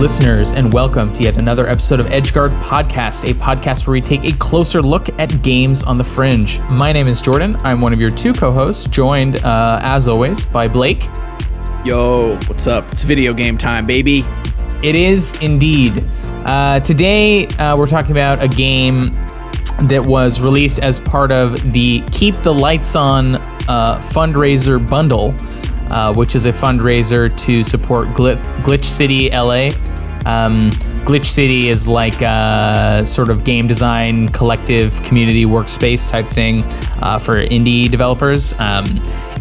Listeners, and welcome to yet another episode of Edgeguard Podcast, a podcast where we take a closer look at games on the fringe. My name is Jordan. I'm one of your two co hosts, joined, uh, as always, by Blake. Yo, what's up? It's video game time, baby. It is indeed. Uh, today, uh, we're talking about a game that was released as part of the Keep the Lights On uh, fundraiser bundle, uh, which is a fundraiser to support Gl- Glitch City LA. Um, Glitch City is like a sort of game design collective community workspace type thing uh, for indie developers. Um,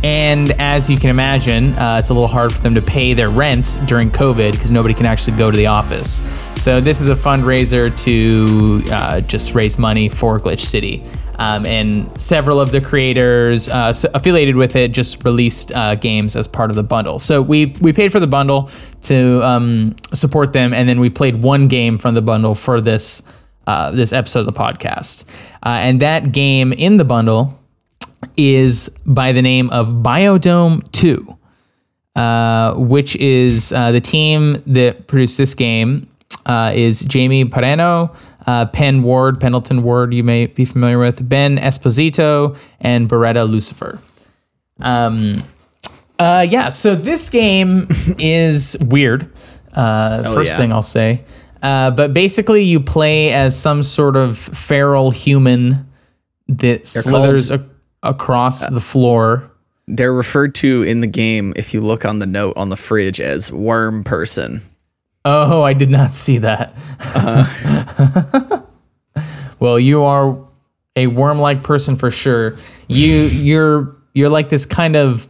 and as you can imagine, uh, it's a little hard for them to pay their rent during COVID because nobody can actually go to the office. So this is a fundraiser to uh, just raise money for Glitch City. Um, and several of the creators uh, affiliated with it just released uh, games as part of the bundle. So we we paid for the bundle to um, support them, and then we played one game from the bundle for this uh, this episode of the podcast. Uh, and that game in the bundle is by the name of Biodome Two, uh, which is uh, the team that produced this game is Jamie Pareno uh, Penn Ward, Pendleton Ward, you may be familiar with, Ben Esposito, and Beretta Lucifer. Um, uh, yeah, so this game is weird. Uh, oh, first yeah. thing I'll say. Uh, but basically, you play as some sort of feral human that They're slithers a- across the floor. They're referred to in the game, if you look on the note on the fridge, as worm person. Oh, I did not see that. Uh-huh. well, you are a worm-like person for sure. You you're you're like this kind of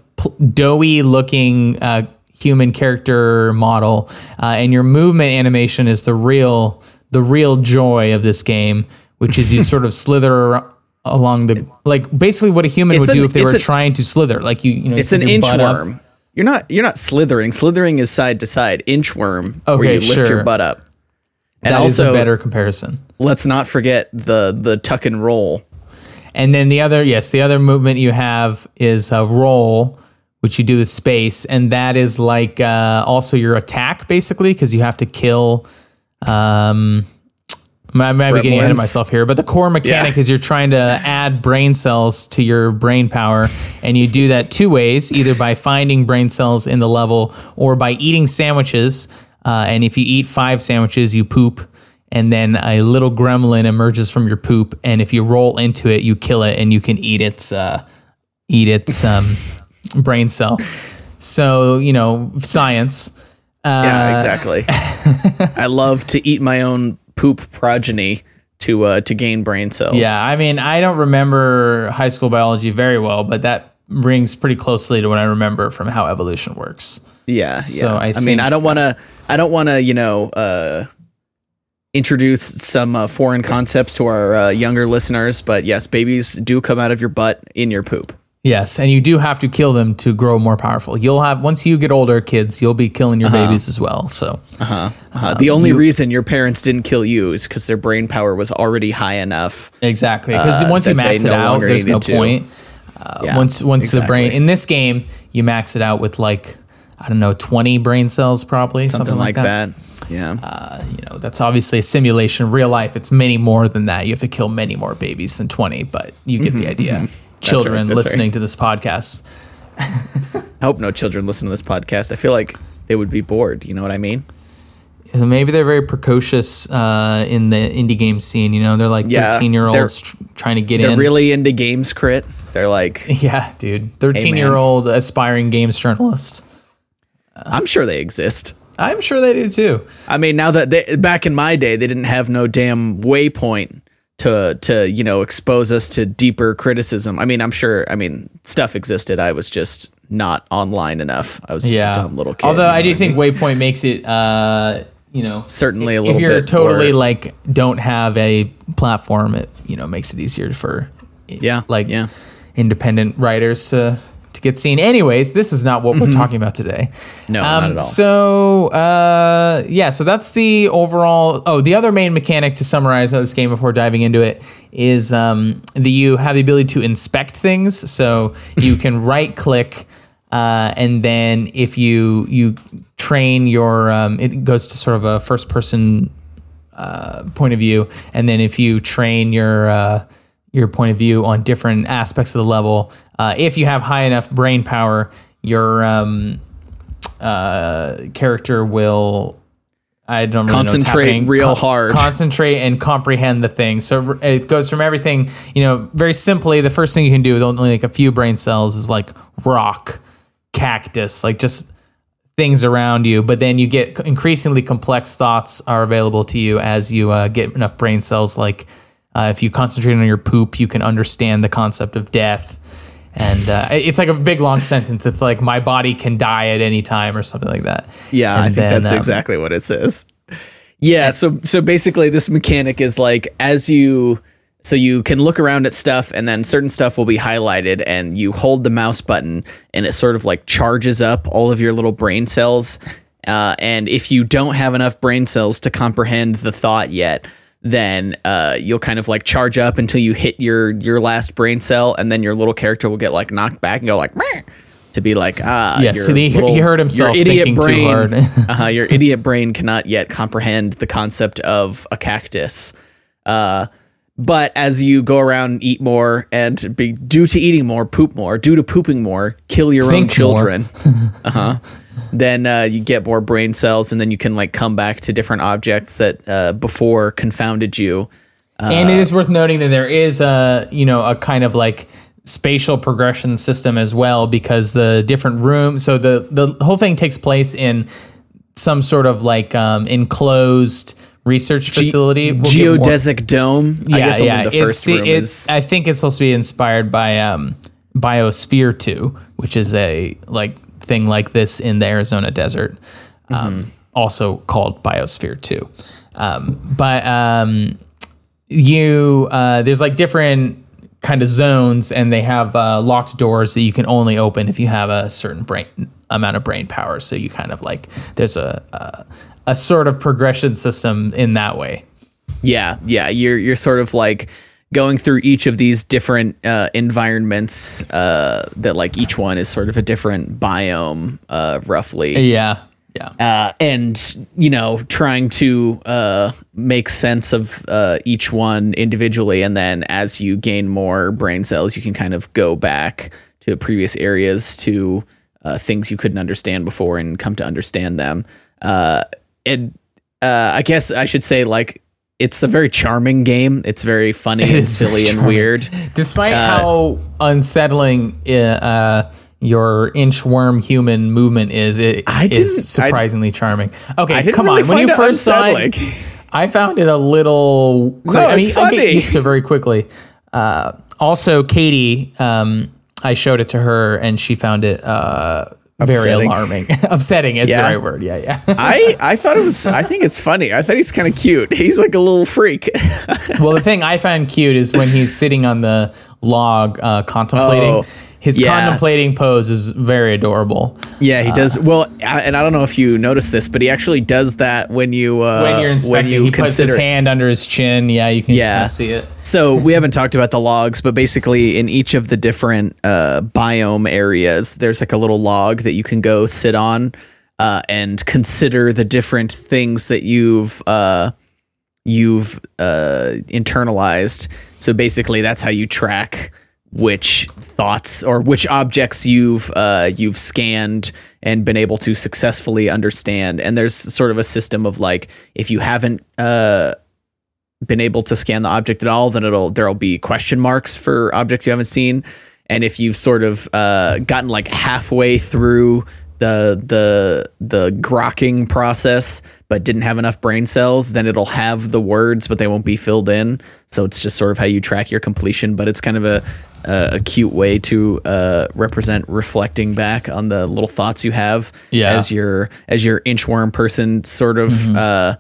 doughy looking uh, human character model, uh, and your movement animation is the real the real joy of this game, which is you sort of slither along the like basically what a human it's would an, do if they were a, trying to slither. Like you, you know, it's an inchworm. You're not you're not slithering. Slithering is side to side. Inchworm, okay, where you lift sure. your butt up. And that also, is a better comparison. Let's not forget the the tuck and roll. And then the other, yes, the other movement you have is a roll, which you do with space, and that is like uh, also your attack basically because you have to kill. Um, I might be getting ahead of myself here, but the core mechanic yeah. is you're trying to add brain cells to your brain power, and you do that two ways: either by finding brain cells in the level, or by eating sandwiches. Uh, and if you eat five sandwiches, you poop, and then a little gremlin emerges from your poop, and if you roll into it, you kill it, and you can eat its uh, eat its um, brain cell. So you know science. Uh, yeah, exactly. I love to eat my own poop progeny to uh, to gain brain cells. Yeah, I mean, I don't remember high school biology very well, but that rings pretty closely to what I remember from how evolution works. Yeah, so yeah. I, I mean, I don't want to, I don't want to, you know, uh, introduce some uh, foreign concepts to our uh, younger listeners, but yes, babies do come out of your butt in your poop. Yes, and you do have to kill them to grow more powerful. You'll have once you get older, kids, you'll be killing your uh-huh. babies as well. So, uh-huh. Uh-huh. Um, the only you, reason your parents didn't kill you is because their brain power was already high enough. Exactly, because uh, once you max it no out, there's no to. point. Uh, yeah, once once exactly. the brain in this game, you max it out with like I don't know, twenty brain cells, probably something, something like, like that. that. Yeah, uh, you know that's obviously a simulation. Real life, it's many more than that. You have to kill many more babies than twenty, but you get mm-hmm, the idea. Mm-hmm children right, listening right. to this podcast. I hope no children listen to this podcast. I feel like they would be bored. You know what I mean? Maybe they're very precocious uh, in the indie game scene. You know, they're like yeah, year olds tr- trying to get they're in. They're really into games crit. They're like, yeah, dude, thirteen hey, year old aspiring games journalist. I'm sure they exist. I'm sure they do too. I mean, now that they, back in my day, they didn't have no damn waypoint to to you know expose us to deeper criticism. I mean, I'm sure. I mean, stuff existed. I was just not online enough. I was yeah. a dumb little kid. Although I do think Waypoint makes it. Uh, you know, certainly a little. Bit if you're totally like don't have a platform, it you know makes it easier for yeah, like yeah. independent writers to to get seen. Anyways, this is not what we're mm-hmm. talking about today. No, um, not at all. So, uh, yeah, so that's the overall. Oh, the other main mechanic to summarize this game before diving into it is um, the you have the ability to inspect things. So you can right click. Uh, and then if you you train your, um, it goes to sort of a first person uh, point of view, and then if you train your uh, your point of view on different aspects of the level, uh, if you have high enough brain power, your um, uh, character will. I don't really Concentrate real hard. Concentrate and comprehend the thing. So it goes from everything, you know, very simply. The first thing you can do with only like a few brain cells is like rock, cactus, like just things around you. But then you get increasingly complex thoughts are available to you as you uh, get enough brain cells. Like uh, if you concentrate on your poop, you can understand the concept of death. And uh, it's like a big long sentence. It's like my body can die at any time or something like that. Yeah, And I think then, that's um, exactly what it says. Yeah, so so basically this mechanic is like as you so you can look around at stuff and then certain stuff will be highlighted and you hold the mouse button and it sort of like charges up all of your little brain cells uh, and if you don't have enough brain cells to comprehend the thought yet then uh, you'll kind of like charge up until you hit your your last brain cell and then your little character will get like knocked back and go like "Meh," to be like ah your so he- he heard himself your idiot thinking too brain, hard. uh, your idiot brain cannot yet comprehend the concept of a cactus. Uh, but as you go around and eat more and be due to eating more, poop more, due to pooping more, kill your own Think more. children. uh huh. Then uh, you get more brain cells, and then you can like come back to different objects that uh, before confounded you. and it is worth noting that there is a you know a kind of like spatial progression system as well because the different rooms so the the whole thing takes place in some sort of like um, enclosed research facility We'll Geodesic dome. I yeah guess yeah it's, it's i think it's supposed to be inspired by um biosphere 2 which is a like thing like this in the arizona desert um, Mm-hmm. also called biosphere 2 um, but um, you uh, there's like different kind of zones and they have uh, locked doors that you can only open if you have a certain brain amount of brain power so you kind of like there's a a, a sort of progression system in that way Yeah, yeah. You're you're sort of like going through each of these different uh, environments uh, that like each one is sort of a different biome, uh, roughly. yeah yeah Uh, and you know, trying to uh, make sense of uh, each one individually, and then as you gain more brain cells, you can kind of go back to previous areas to uh, things you couldn't understand before and come to understand them. Uh, and uh, I guess I should say like it's a very charming game. It's very funny and silly and weird. Despite how unsettling uh, uh, your inchworm human movement is, it I is surprisingly charming. Okay, I come really on. When you it first saw it. I found it a little. Quick. No, I mean, I get used to it very quickly. Uh, also, Katie, um, I showed it to her, and she found it uh, very Upsetting. alarming. Upsetting is Yeah. the right word. Yeah, yeah. I I thought it was. I think it's funny. I thought he's kind of cute. He's like a little freak. well, the thing I find cute is when he's sitting on the log uh, contemplating. Oh, His yeah. contemplating pose is very adorable. Yeah, he does. Well, I- and I don't know if you noticed this, but he actually does that when you uh, when you're inspecting, you he puts his hand under his chin. Yeah, you can Yeah. see it. So we haven't talked about the logs, but basically in each of the different uh, biome areas, there's like a little log that you can go sit on uh, and consider the different things that you've uh, you've uh, internalized. So basically, that's how you track which thoughts or which objects you've uh, you've scanned and been able to successfully understand. And there's sort of a system of like if you haven't uh, been able to scan the object at all, then it'll there'll be question marks for objects you haven't seen. And if you've sort of uh, gotten like halfway through the the the grokking process but didn't have enough brain cells, then it'll have the words but they won't be filled in. So it's just sort of how you track your completion. But it's kind of a a, a cute way to uh, represent reflecting back on the little thoughts you have Yeah. as your as your inchworm person sort of uh,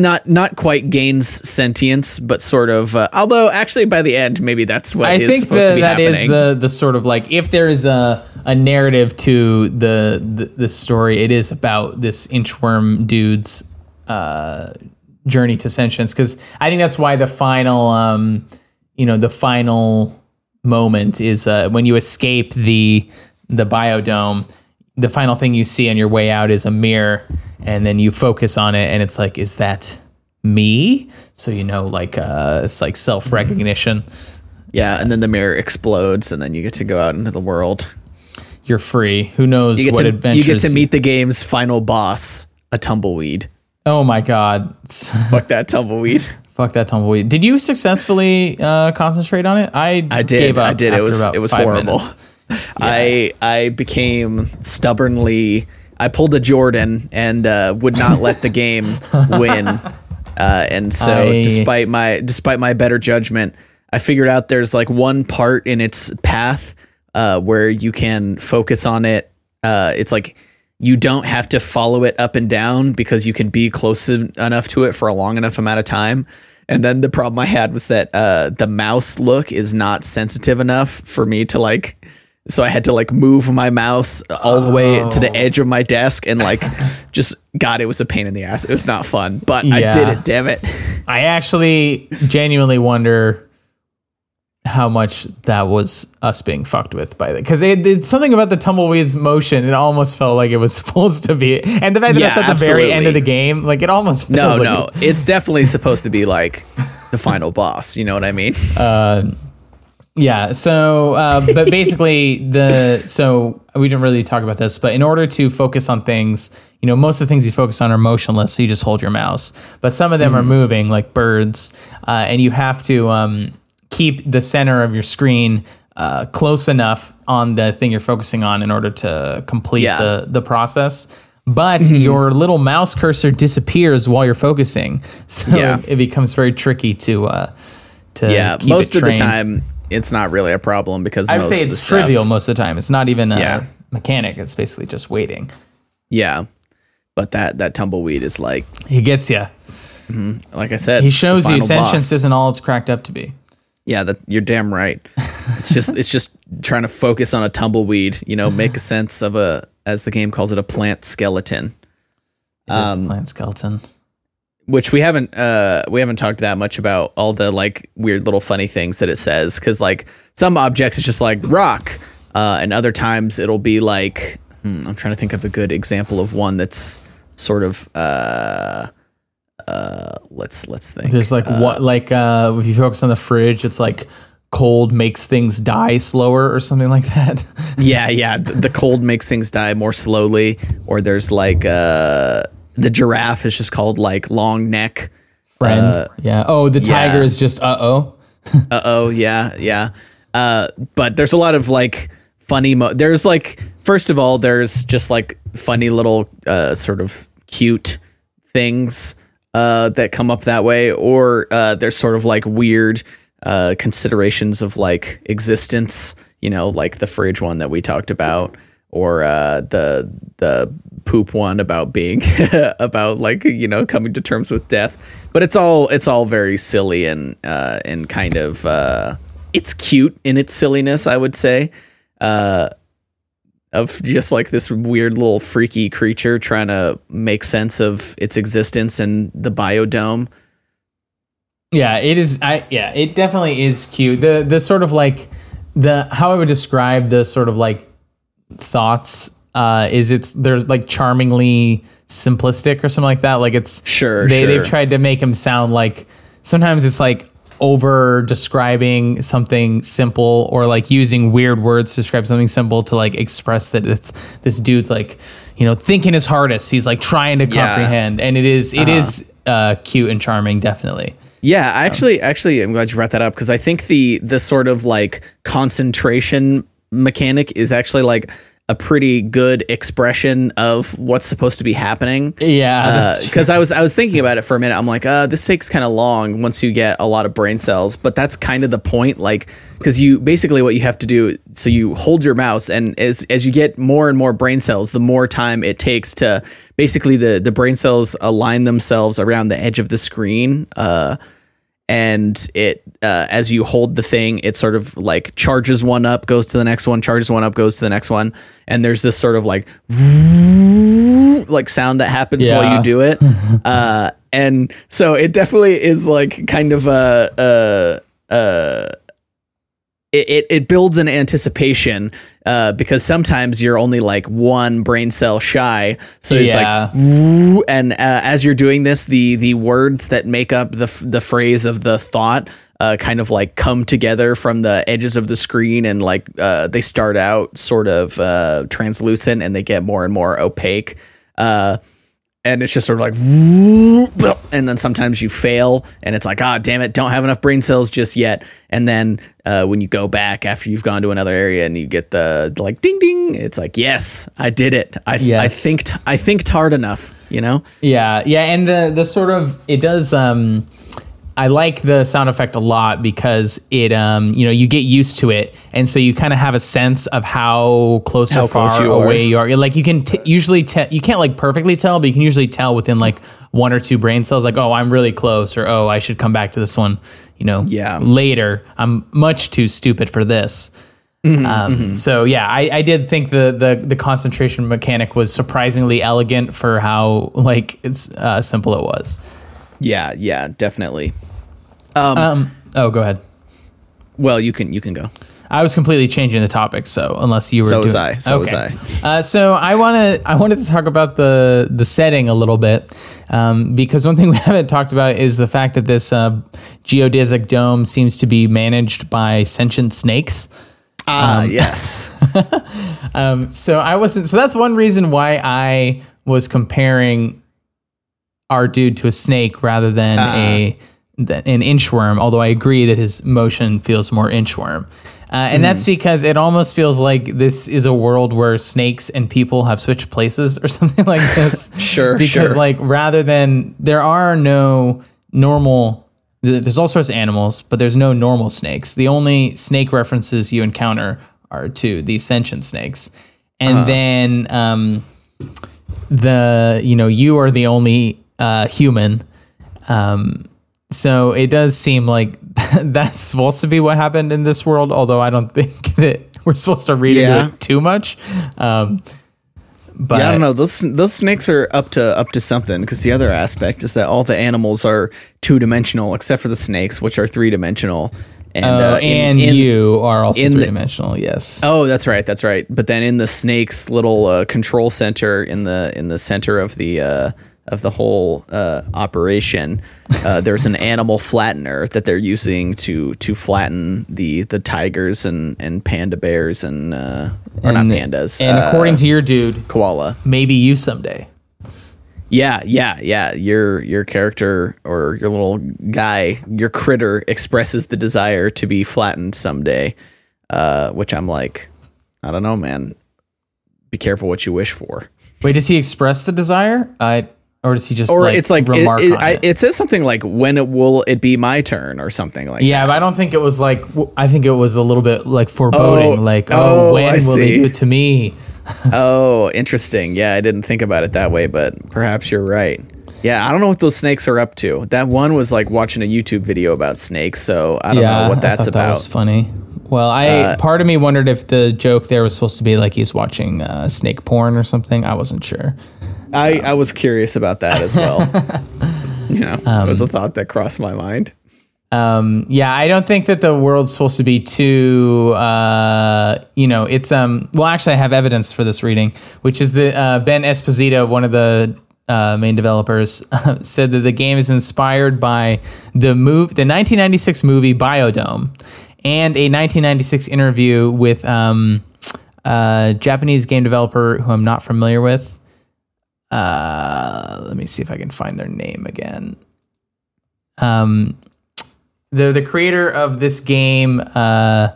not not quite gains sentience, but sort of. Uh, although actually, by the end, maybe that's what I is think supposed to the, be that is happening. the the sort of like if there is a a narrative to the the, the story, it is about this inchworm dude's uh, journey to sentience. Because I think that's why the final, um, you know, the final moment is uh, when you escape the the biodome. The final thing you see on your way out is a mirror, and then you focus on it, and it's like, is that me? So you know, like uh, it's like self recognition. Yeah, and then the mirror explodes, and then you get to go out into the world. You're free. Who knows what to adventures? you get to meet the game's final boss, a tumbleweed. Oh my god! Fuck that tumbleweed. Fuck that tumbleweed. Did you successfully uh, concentrate on it? I I did. Gave up I did. It was it was horrible. minutes. I I became stubbornly. I pulled a Jordan and uh, would not let the game win. Uh, and so, I- despite my despite my better judgment, I figured out there's like one part in its path uh, where you can focus on it. Uh, it's like you don't have to follow it up and down because you can be close enough to it for a long enough amount of time. And then the problem I had was that uh, the mouse look is not sensitive enough for me to like. So I had to like move my mouse all the way to the oh. edge of my desk and like just God, it was a pain in the ass. It was not fun, but I did it. Damn it! I actually genuinely wonder how much that was us being fucked with by that because it, it's something about the tumbleweed's motion. It almost felt like it was supposed to be, and the fact that Yeah, it's at the very end of the game, like it almost feels No, like no, it's definitely supposed to be like the final boss. You know what I mean? Uh, Yeah. So, uh, but basically, the so we didn't really talk about this, but in order to focus on things, you know, most of the things you focus on are motionless, so you just hold your mouse. But some of them are moving, like birds, uh, and you have to um, keep the center of your screen uh, close enough on the thing you're focusing on in order to complete Yeah. the the process. But your little mouse cursor disappears while you're focusing, so Yeah. it, it becomes very tricky to uh, to yeah, keep most it of the time it's not really a problem because I would say it's stuff- trivial most of the time. It's not even a Yeah. mechanic. It's basically just waiting. Yeah, but that that tumbleweed is like, He gets you. like I said, He shows you sentience isn't all it's cracked up to be. Yeah, that you're damn right. It's just it's just trying to focus on a tumbleweed. You know, make a sense of a as the game calls it a plant skeleton. Just Um, a plant skeleton. Which we haven't uh we haven't talked that much about all the like weird little funny things that it says because like some objects it's just like rock uh and other times it'll be like hmm, i'm trying to think of a good example of one that's sort of uh uh let's let's think There's like what like uh if you focus on the fridge, it's like cold makes things die slower or something like that. yeah yeah the cold makes things die more slowly or there's like uh the giraffe is just called like long neck Friend. Uh, yeah. Oh, the tiger yeah. is just uh oh. Uh oh, yeah, yeah. Uh, but there's a lot of like funny. Mo- there's like first of all, there's just like funny little uh, sort of cute things uh, that come up that way, or uh, there's sort of like weird uh, considerations of like existence. You know, like the fridge one that we talked about, or uh, the the poop one about being about like you know coming to terms with death. But it's all it's all very silly and uh, and kind of uh, it's cute in its silliness. I would say. Uh, of just like this weird little freaky creature trying to make sense of its existence in the biodome. Yeah, it is. I yeah, it definitely is cute. The the sort of like the how I would describe the sort of like thoughts uh, is it's they're like charmingly simplistic or something like that. Like it's Sure, they sure. they've tried to make him sound like sometimes it's like over describing something simple or like using weird words to describe something simple to like express that it's this dude's like you know thinking his hardest he's like trying to Yeah. comprehend and it is it is uh cute and charming definitely Yeah, I actually, actually, I'm glad you brought that up because I think the the sort of like concentration mechanic is actually like a pretty good expression of what's supposed to be happening. Yeah, because I was I was thinking about it for a minute. I'm like, uh, this takes kind of long once you get a lot of brain cells, but that's kind of the point. Like, because you basically what you have to do, so you hold your mouse, and as as you get more and more brain cells, the more time it takes to basically the the brain cells align themselves around the edge of the screen. Uh, and it uh, as you hold the thing it sort of like charges one up goes to the next one charges one up goes to the next one and there's this sort of like like sound that happens while you do it. Uh, and so it definitely is like kind of a, a, a it, it builds an anticipation uh, because sometimes you're only like one brain cell shy. So it's Yeah. like, and uh, as you're doing this, the the words that make up the the phrase of the thought. Uh, kind of like come together from the edges of the screen and like uh, they start out sort of uh, translucent and they get more and more opaque. Uh, and it's just sort of like and then sometimes you fail and it's like ah damn it don't have enough brain cells just yet. And then uh, when you go back after you've gone to another area and you get the, like ding ding it's like yes i did it. I, I think i think hard enough you know? Yeah, yeah, and the the sort of it does. Um, I like the sound effect a lot because it, um, you know, you get used to it, and so you kind of have a sense of how close How or far close you are. away you are. Like you can t- usually tell, you can't like perfectly tell, but you can usually tell within like one or two brain cells. Like, oh, I'm really close, or oh, I should come back to this one. You know, Yeah. later. I'm much too stupid for this. Mm-hmm, Um, So yeah, I, I did think the, the the concentration mechanic was surprisingly elegant for how like it's uh, simple it was. yeah yeah definitely Um, oh, go ahead. well you can you can go I was completely changing the topic, so unless you were, So was I, so was Uh, so I want to, I wanted to talk about the the setting a little bit, um, because one thing we haven't talked about is the fact that this uh, geodesic dome seems to be managed by sentient snakes. ah yes Um, so I wasn't. So that's one reason why I was comparing our dude to a snake rather than a than an inchworm. Although I agree that his motion feels more inchworm, uh, and that's because it almost feels like this is a world where snakes and people have switched places or something like this. Sure, because sure. like rather than there are no normal. There's all sorts of animals, but there's no normal snakes. The only snake references you encounter are to these sentient snakes, and then um, the you know you are the only uh, human. Um, so it does seem like that's supposed to be what happened in this world. Although I don't think that we're supposed to read Yeah. into it too much. Um, but yeah, I don't know. Those those snakes are up to up to something because the other aspect is that all the animals are two dimensional except for the snakes, which are three dimensional. And uh, uh, in- and in- you are also three dimensional. Yes. Oh, that's right, that's right. But then in the snake's little uh, control center in the in the center of the uh, of the whole uh, operation, uh, there's an animal flattener that they're using to to flatten the the tigers and and panda bears and uh, or not pandas And uh, according to your dude, koala. maybe you someday. Yeah, yeah, yeah. Your your character or your little guy, your critter expresses the desire to be flattened someday. Uh, which I'm like, I don't know, man. Be careful what you wish for. Wait, does he express the desire? I or does he just Or like, it's like it, remark it, on I, it? it says something like when it will it be my turn or something like Yeah, but I don't think it was like. i think it was a little bit like foreboding. Oh, like, oh, oh, when I will they do it to me? oh, interesting. Yeah, I didn't think about it that way, but perhaps you're right. Yeah, I don't know what those snakes are up to. That one was like watching a YouTube video about snakes, so I don't yeah, know what that's thought about. That was funny. Well, I Uh, part of me wondered if the joke there was supposed to be like he's watching uh, snake porn or something. I wasn't sure. I, I was curious about that as well. you know, it was a Um, thought that crossed my mind. Um, yeah, I don't think that the world's supposed to be too, uh, you know, it's, um, well, actually, I have evidence for this reading, which is that uh, Ben Esposito, one of the uh, main developers, said that the game is inspired by the move, the 1996 movie Biodome, and a 1996 interview with um, a Japanese game developer who I'm not familiar with. Uh, let me see if I can find their name again. Um, they're the creator of this game, uh,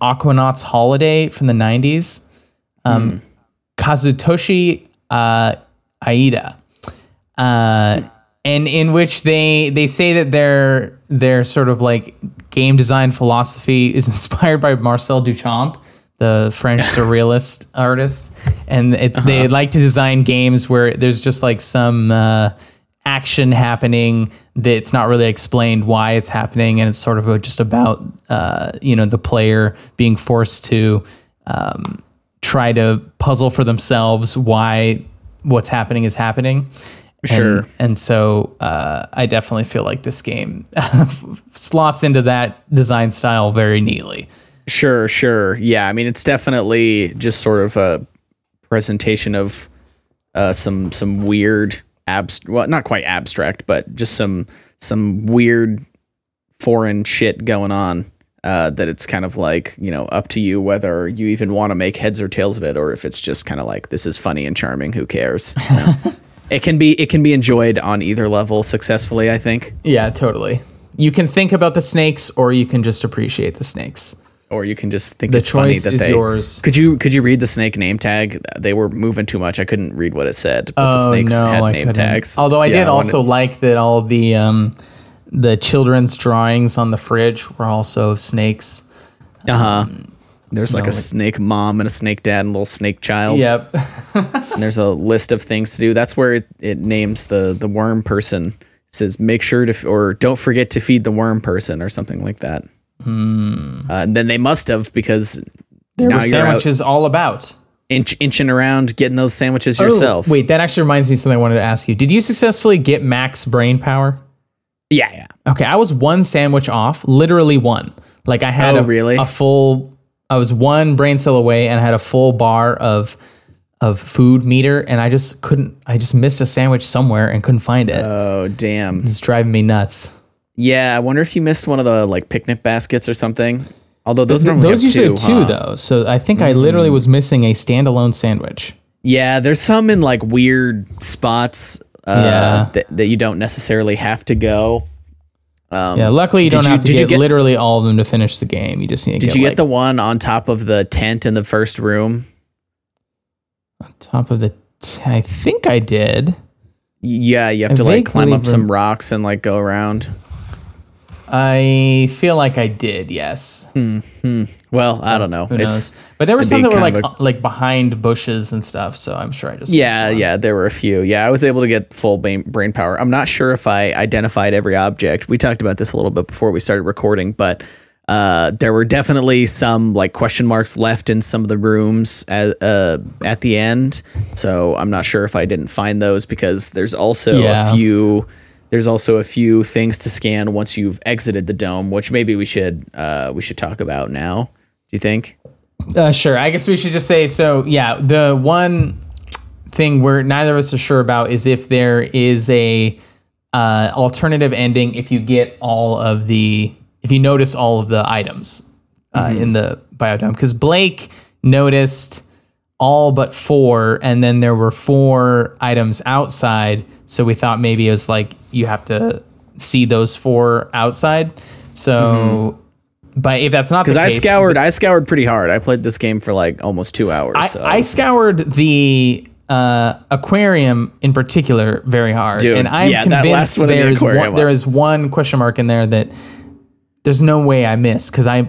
Aquanauts Holiday from the 90s. Um, Kazutoshi uh, Aida. Uh, and in which they they say that their their sort of like game design philosophy is inspired by Marcel Duchamp, the French surrealist artist, and it, they like to design games where there's just like some uh, action happening that's not really explained why it's happening, and it's sort of just about uh, you know the player being forced to um, try to puzzle for themselves why what's happening is happening. And- Sure. And, so uh, I definitely feel like this game slots into that design style very neatly. Sure, sure. Yeah, I mean it's definitely just sort of a presentation of uh, some some weird abst well not quite abstract, but just some some weird foreign shit going on. Uh, that it's kind of like you know up to you whether you even want to make heads or tails of it, or if it's just kind of like this is funny and charming. Who cares? You know? it can be it can be enjoyed on either level successfully. I think. Yeah, totally. You can think about the snakes, or you can just appreciate the snakes. Or you can just think The it's funny choice that is they, yours. Could you could you read the snake name tag? They were moving too much. I couldn't read what it said. But the Oh snakes no, had I name couldn't. tags. Although I Yeah, did wanted- also like that all the um, the children's drawings on the fridge were also of snakes. uh-huh. There's like no, a snake mom and a snake dad and a little snake child. Yep. And there's a list of things to do. That's where it, it names the the worm person. It says make sure to f- or don't forget to feed the worm person or something like that. Uh, then they must have because. There now were sandwiches all about. inch, inching around getting those sandwiches Oh, yourself. wait, that actually reminds me of something I wanted to ask you. Did you successfully get max brain power? Yeah, yeah. Okay, I was one sandwich off, literally one. Like I had Oh, a, really? a full. I was one brain cell away, and I had a full bar of of food meter, and I just couldn't. I just missed a sandwich somewhere and couldn't find it. Oh, damn. it's driving me nuts. Yeah, I wonder if you missed one of the like picnic baskets or something. Although those normally Those usually two, have two huh? Though, so I think I literally was missing a standalone sandwich. Yeah, there's some in like weird spots uh, Yeah. that, that you don't necessarily have to go. Um, Yeah, luckily you don't you- have to get, get- literally all of them to finish the game. You just need to Did get, you get like, the one on top of the tent in the first room? On top of the. T- I think I did. Yeah, you have I to like climb up some rocks and like go around. I feel like I did. Yes. Well, I don't know. Who It's knows? But there were some that were like of uh, like behind bushes and stuff. So I'm sure I just yeah, yeah. There were a few. Yeah, I was able to get full brain, brain power. I'm not sure if I identified every object. We talked about this a little bit before we started recording, but uh, there were definitely some like question marks left in some of the rooms at, uh, at the end. So I'm not sure if I didn't find those because there's also Yeah. a few. There's also a few things to scan once you've exited the dome, which maybe we should uh, we should talk about now. Do you think? Uh, sure. I guess we should just say so. Yeah, the one thing we're neither of us are sure about is if there is a uh, alternative ending if you get all of the if you notice all of the items uh, in the biodome because Blake noticed all but four and then there were four items outside so we thought maybe it was like you have to see those four outside so but if that's not the Because I scoured, I scoured pretty hard. I played this game for like almost two hours. I, so. I scoured the uh, aquarium in particular very hard, Dude, and I'm yeah, convinced the there's aquarium one, there is one question mark in there that there's no way I missed because I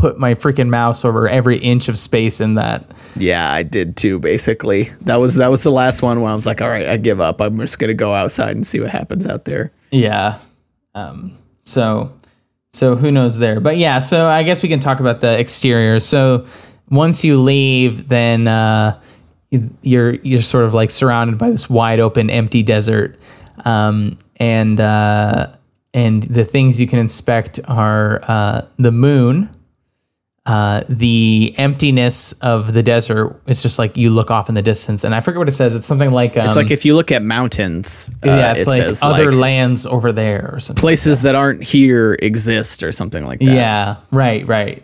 put my freaking mouse over every inch of space in that. Yeah, I did too. Basically, that was that was the last one when I was like, all right, I give up. I'm just gonna go outside and see what happens out there. Yeah. Um, so so who knows there. But yeah, so I guess we can talk about the exterior. So once you leave, then uh, you're you're sort of like surrounded by this wide open empty desert. Um, and uh, and the things you can inspect are uh, the moon, uh, the emptiness of the desert. It's just like you look off in the distance, and I forget what it says. It's something like um, It's like if you look at mountains, uh, yeah, it's it like says other like, lands over there or something. places that aren't here exist or something like that. Yeah, right, right.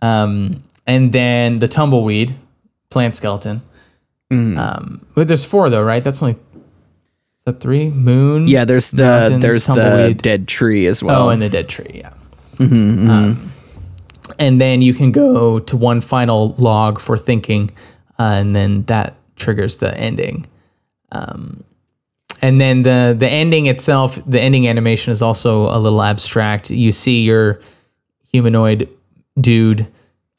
Um, and then the tumbleweed, plant skeleton. Mm. Um, but there's four though, right? That's only is that three. Moon. yeah. There's the there's the dead tree as well. Oh, and the dead tree. Yeah. Um, and then you can go to one final log for thinking, uh, and then that triggers the ending. Um, and then the the ending itself, the ending animation is also a little abstract. You see your humanoid dude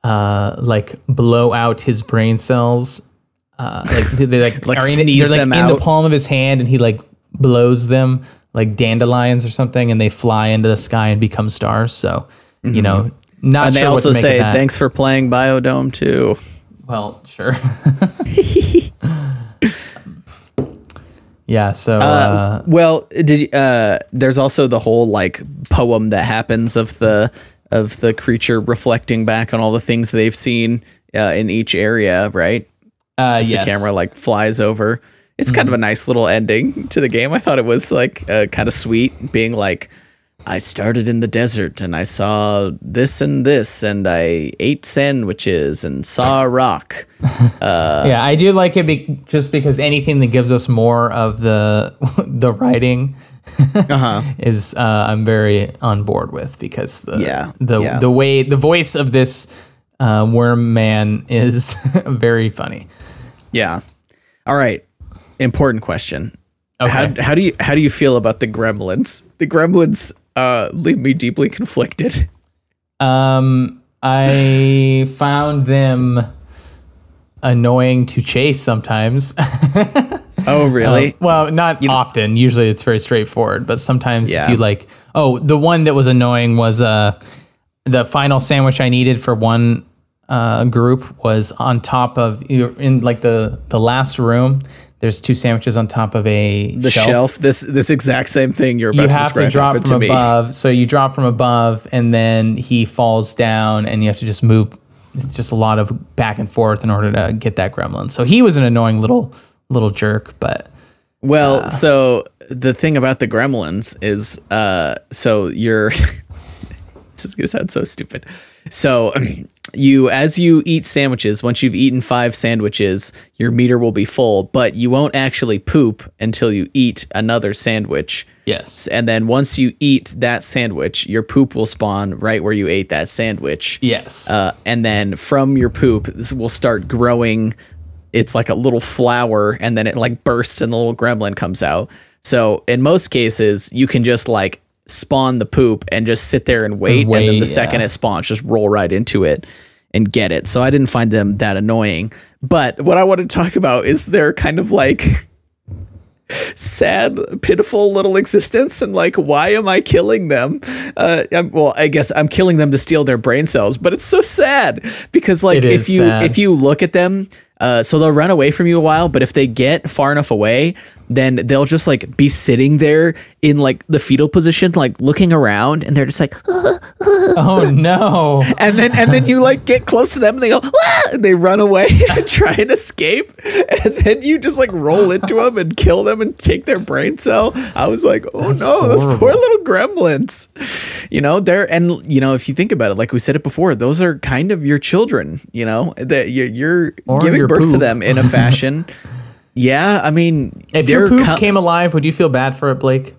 uh, like blow out his brain cells. Uh, like they like, Like are in, they're like in the palm of his hand, and he like blows them like dandelions or something, and they fly into the sky and become stars. So you know, not Mm-hmm. and they sure what also say thanks for playing Biodome Two. Well, sure. yeah. So uh, Uh, well, did uh, there's also the whole like poem that happens of the of the creature reflecting back on all the things they've seen uh, in each area, right? Uh, As yes. the camera like flies over. It's kind of a nice little ending to the game. I thought it was like uh, kind of sweet, being like, I started in the desert and I saw this and this, and I ate sandwiches and saw a rock. yeah, I do like it be- just because anything that gives us more of the the writing Uh-huh. is uh, I'm very on board with because the Yeah, the yeah. the way the voice of this uh, worm man is very funny. Yeah. All right. Important question. Okay. How, how do you how do you feel about the gremlins? The gremlins uh, leave me deeply conflicted. Um, I found them annoying to chase sometimes. Oh, really? well, not often. Usually it's very straightforward, but sometimes Yeah. if you like, oh, the one that was annoying was uh the final sandwich I needed for one uh, group was on top of in like the the last room. There's two sandwiches on top of a the shelf. This this exact same thing you're about you to have to drop from to me. above. So you drop from above, and then he falls down, and you have to just move. It's just a lot of back and forth in order to get that gremlin. So he was an annoying little little jerk, but Well, Uh. so the thing about the gremlins is, uh, so you're. this is gonna sound so stupid. So, you as you eat sandwiches, once you've eaten five sandwiches, your meter will be full, but you won't actually poop until you eat another sandwich. yes, And then once you eat that sandwich, your poop will spawn right where you ate that sandwich. yes, Uh, and then from your poop, this will start growing. It's like a little flower, and then it like bursts, and the little gremlin comes out. So in most cases, you can just like spawn the poop and just sit there and wait, and, then wait, the second it spawns, just roll right into it and get it. So I didn't find them that annoying. But what I want to talk about is their kind of like sad, pitiful little existence, and like, why am I killing them? Uh, I'm, well, I guess I'm killing them to steal their brain cells, but it's so sad because like if you sad. if you look at them. Uh, so they'll run away from you a while, but if they get far enough away, then they'll just like be sitting there in like the fetal position, like looking around, and they're just like, oh no, and then and then you like get close to them and they go "Ah!" and they run away and try and escape. And then you just like roll into them and kill them and take their brain cell. I was like oh That's no those poor little gremlins. You know they're and you know if you think about it like we said it before those are kind of your children you know that you're, you're giving your birth to them in a fashion yeah i mean if your poop co- came alive, would you feel bad for it, Blake?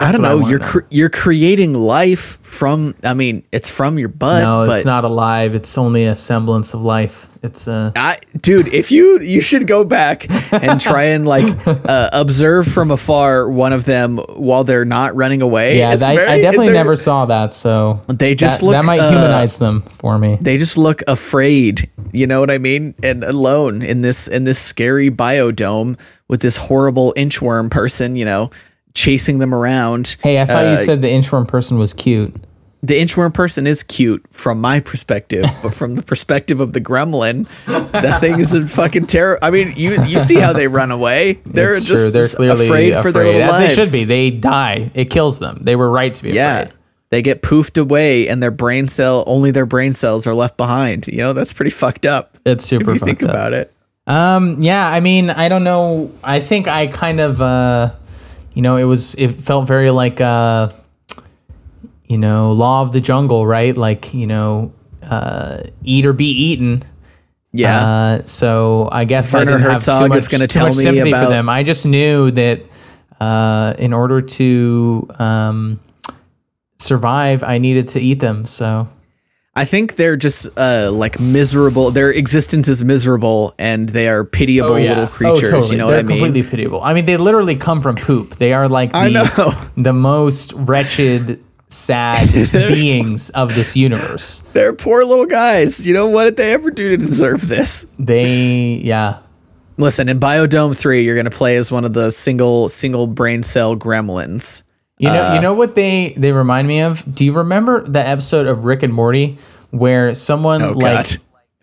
I don't what I know. you're cre- you're creating life from. I mean, it's from your butt. No, but it's not alive. It's only a semblance of life. It's uh, dude, if you you should go back and try and like uh, observe from afar one of them while they're not running away. yeah. That- I definitely never saw that. So They just that, look. that might uh, humanize them for me. They just look afraid. You know what I mean? And alone in this in this scary biodome with this horrible inchworm person. You know, chasing them around. Hey, I thought Uh, you said the inchworm person was cute. the inchworm person is cute from my perspective, but from the perspective of the gremlin, that thing is a fucking terror. I mean, you you see how they run away? They're it's just. They're clearly afraid, afraid, for their little as lives. they should be. They die. It kills them. They were right to be Yeah. afraid. They get poofed away and their brain cell only their brain cells are left behind. You know, that's pretty fucked up. It's If super you think up. about it. Um, yeah, I mean, I don't know. I think I kind of, uh, you know, it was, it felt very like, uh, you know, law of the jungle, right? Like, you know, uh, eat or be eaten. Yeah. Uh, so I guess I Werner didn't have Herzog too much, too tell much me sympathy about- for them. I just knew that uh, in order to um, survive, I needed to eat them. So I think they're just uh, like miserable. Their existence is miserable and they are pitiable little creatures. You know Oh, They're what I mean? completely pitiable. I mean, they literally come from poop. They are like the, the most wretched, sad beings of this universe. They're poor little guys. You know what did they ever do to deserve this? They, yeah. Listen, in Biodome 3, you're going to play as one of the single single brain cell gremlins. You know, Uh, you know what they they remind me of? Do you remember the episode of Rick and Morty where someone Oh, like God.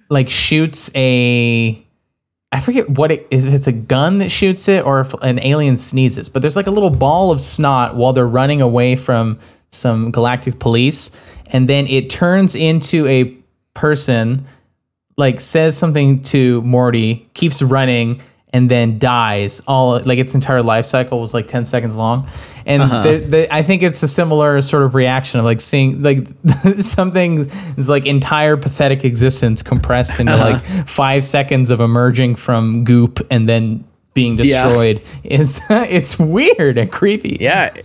like shoots a I forget what it is if it's a gun that shoots it or if an alien sneezes, but there's like a little ball of snot while they're running away from some galactic police and then it turns into a person, like says something to Morty, keeps running, and then dies. All like its entire life cycle was like ten seconds long, and uh-huh. the, the, I think it's a similar sort of reaction of like seeing like something is like entire pathetic existence compressed into uh-huh. like five seconds of emerging from goop and then being destroyed. Is it's weird and creepy. Yeah.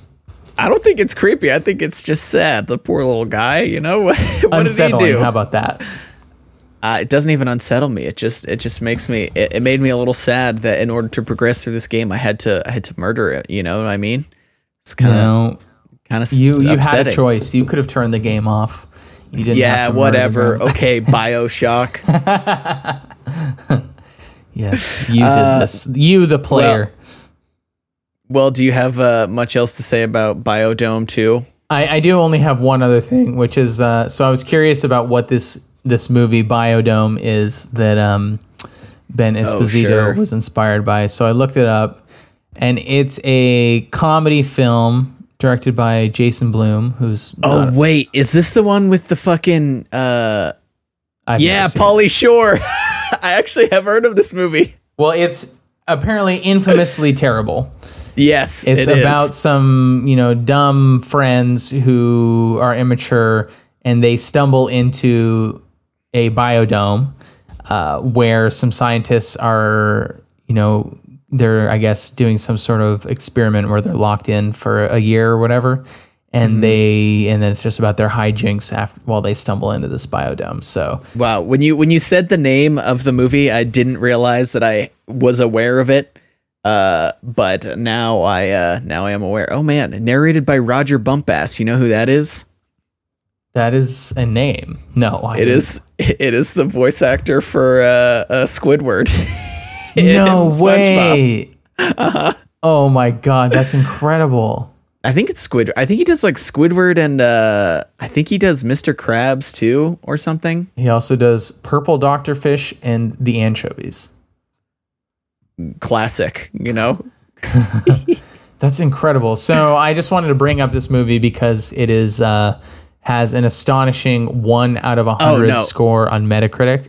I don't think it's creepy. I think it's just sad. The poor little guy, you know, what Unsettling. did he do? How about that? Uh, it doesn't even unsettle me. It just it just makes me it, it made me a little sad that in order to progress through this game, I had to I had to murder it. You know what I mean? It's kind of kind of you you had a choice. You could have turned the game off. You didn't. Yeah, have to whatever. Okay, Bioshock. Yes, you did this. You, the player. well, do you have uh, much else to say about Biodome 2? I, I do only have one other thing, which is uh, so I was curious about what this this movie Biodome is that um, Ben Esposito sure. was inspired by. So I looked it up, and it's a comedy film directed by Jason Bloom, who's Oh not- wait, is this the one with the fucking uh I've yeah. Pauly Shore? I actually have heard of this movie. Well, it's apparently infamously terrible. Yes, It's it is. about some, you know, dumb friends who are immature and they stumble into a biodome uh, where some scientists are, you know, they're, I guess, doing some sort of experiment where they're locked in for a year or whatever. And Mm-hmm. they, and then it's just about their hijinks after while they stumble into this biodome. So, Wow, when you when you said the name of the movie, I didn't realize that I was aware of it. Uh, but now I uh now I am aware. Oh man, narrated by Roger Bumpass. You know who that is? That is a name. No, I It is it is the voice actor for uh, uh Squidward. No way. Oh my god, that's incredible. I think it's Squidward. I think he does like Squidward and uh I think he does Mr. Krabs too or something. He also does Purple Doctor Fish and the anchovies. Classic, you know. That's incredible. So I just wanted to bring up this movie because it is uh, has an astonishing one out of a hundred no. score on Metacritic.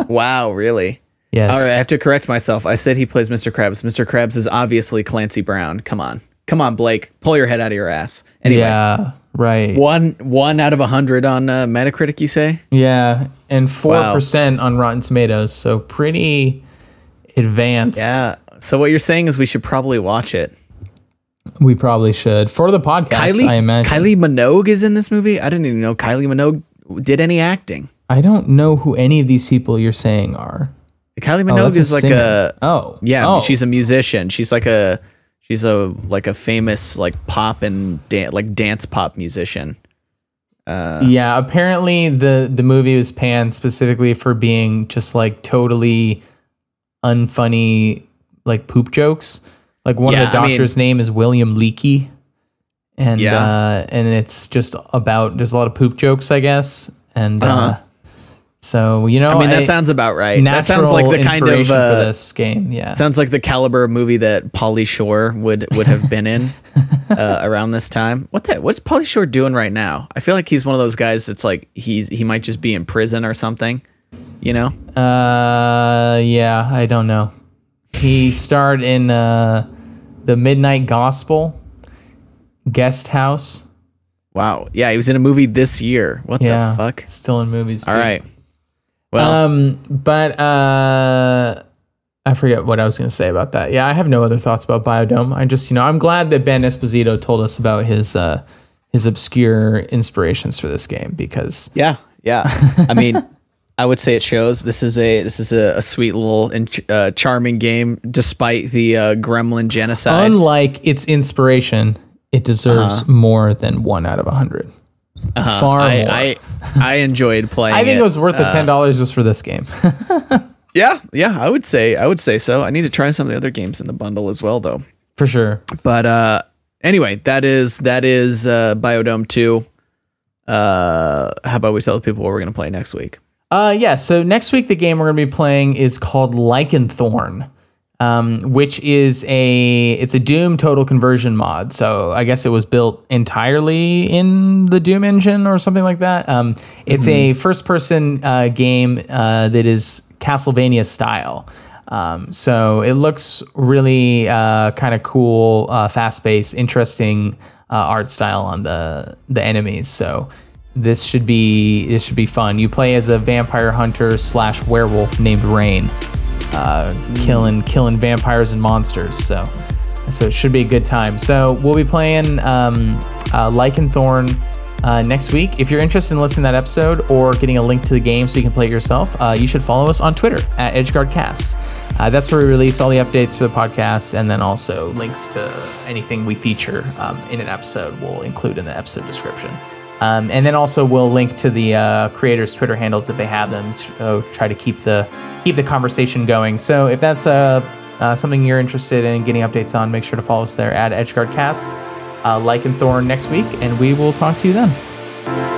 Wow, really? yes. All right, I have to correct myself. I said he plays Mr. Krabs. Mr. Krabs is obviously Clancy Brown. Come on. Come on, Blake. Pull your head out of your ass. Anyway, Yeah. Right. one one out of a hundred on uh, Metacritic, you say? Yeah. And four percent on Rotten Tomatoes. So pretty advanced. Yeah. So what you're saying is we should probably watch it. We probably should for the podcast. Kylie, I imagine. Kylie Minogue is in this movie. I didn't even know Kylie Minogue did any acting. I don't know who any of these people you're saying are. Kylie Oh, Minogue that's is like singer. a Oh. yeah. Oh. She's a musician. She's like a she's a like a famous like pop and dan- like dance pop musician. Uh, yeah, apparently the the movie was panned specifically for being just like totally unfunny like poop jokes. Like one Yeah, of the I mean- doctor's name is William Leakey. And Yeah. uh and it's just about there's a lot of poop jokes, I guess. And uh Uh-huh. so you know I mean, that sounds about right. That sounds like the kind of uh, for this game. Yeah. sounds like the caliber of movie that Pauly Shore would would have been in uh, around this time. What the what's Pauly Shore doing right now? I feel like he's one of those guys that's like he's he might just be in prison or something. You know? Uh, yeah, I don't know. He starred in uh, the Midnight Gospel, Guest House. Wow. Yeah, he was in a movie this year. What Yeah, the fuck? Still in movies. All too. right. Well, Um, but uh, I forget what I was going to say about that. Yeah, I have no other thoughts about Biodome. I just, you know, I'm glad that Ben Esposito told us about his uh, his obscure inspirations for this game because yeah, yeah. I mean, I would say it shows. This is a this is a, a sweet little and ch- uh, charming game, despite the uh, Gremlin genocide. unlike its inspiration, it deserves more than one out of a 100 Far I, more. I I enjoyed playing. I think it it was worth the ten dollars just for this game. Yeah, yeah, I would say I would say so. I need to try some of the other games in the bundle as well, though. for sure. But uh, anyway, that is that is uh, Biodome two. Uh, how about we tell the people what we're gonna play next week? Uh, yeah. So next week, the game we're going to be playing is called Lycanthorn. um, which is a it's a Doom total conversion mod. So I guess it was built entirely in the Doom engine or something like that. Um, it's a first person uh, game uh, that is Castlevania style. Um, so it looks really uh, kind of cool, uh, fast paced, interesting uh, art style on the the enemies. So this should be this should be fun. You play as a vampire hunter slash werewolf named Rain, uh, killing killing vampires and monsters. So so it should be a good time. So we'll be playing um, uh, Lycanthorn uh, next week. If you're interested in listening to that episode or getting a link to the game so you can play it yourself, uh, you should follow us on Twitter at EdgeGuardCast. Uh, that's where we release all the updates for the podcast and then also links to anything we feature um, in an episode we'll include in the episode description. Um, and then also we'll link to the uh, creators' Twitter handles if they have them to uh, try to keep the keep the conversation going. So if that's uh, uh, something you're interested in getting updates on, make sure to follow us there at EdgeGuardCast. Uh, Lycanthorn next week, and we will talk to you then.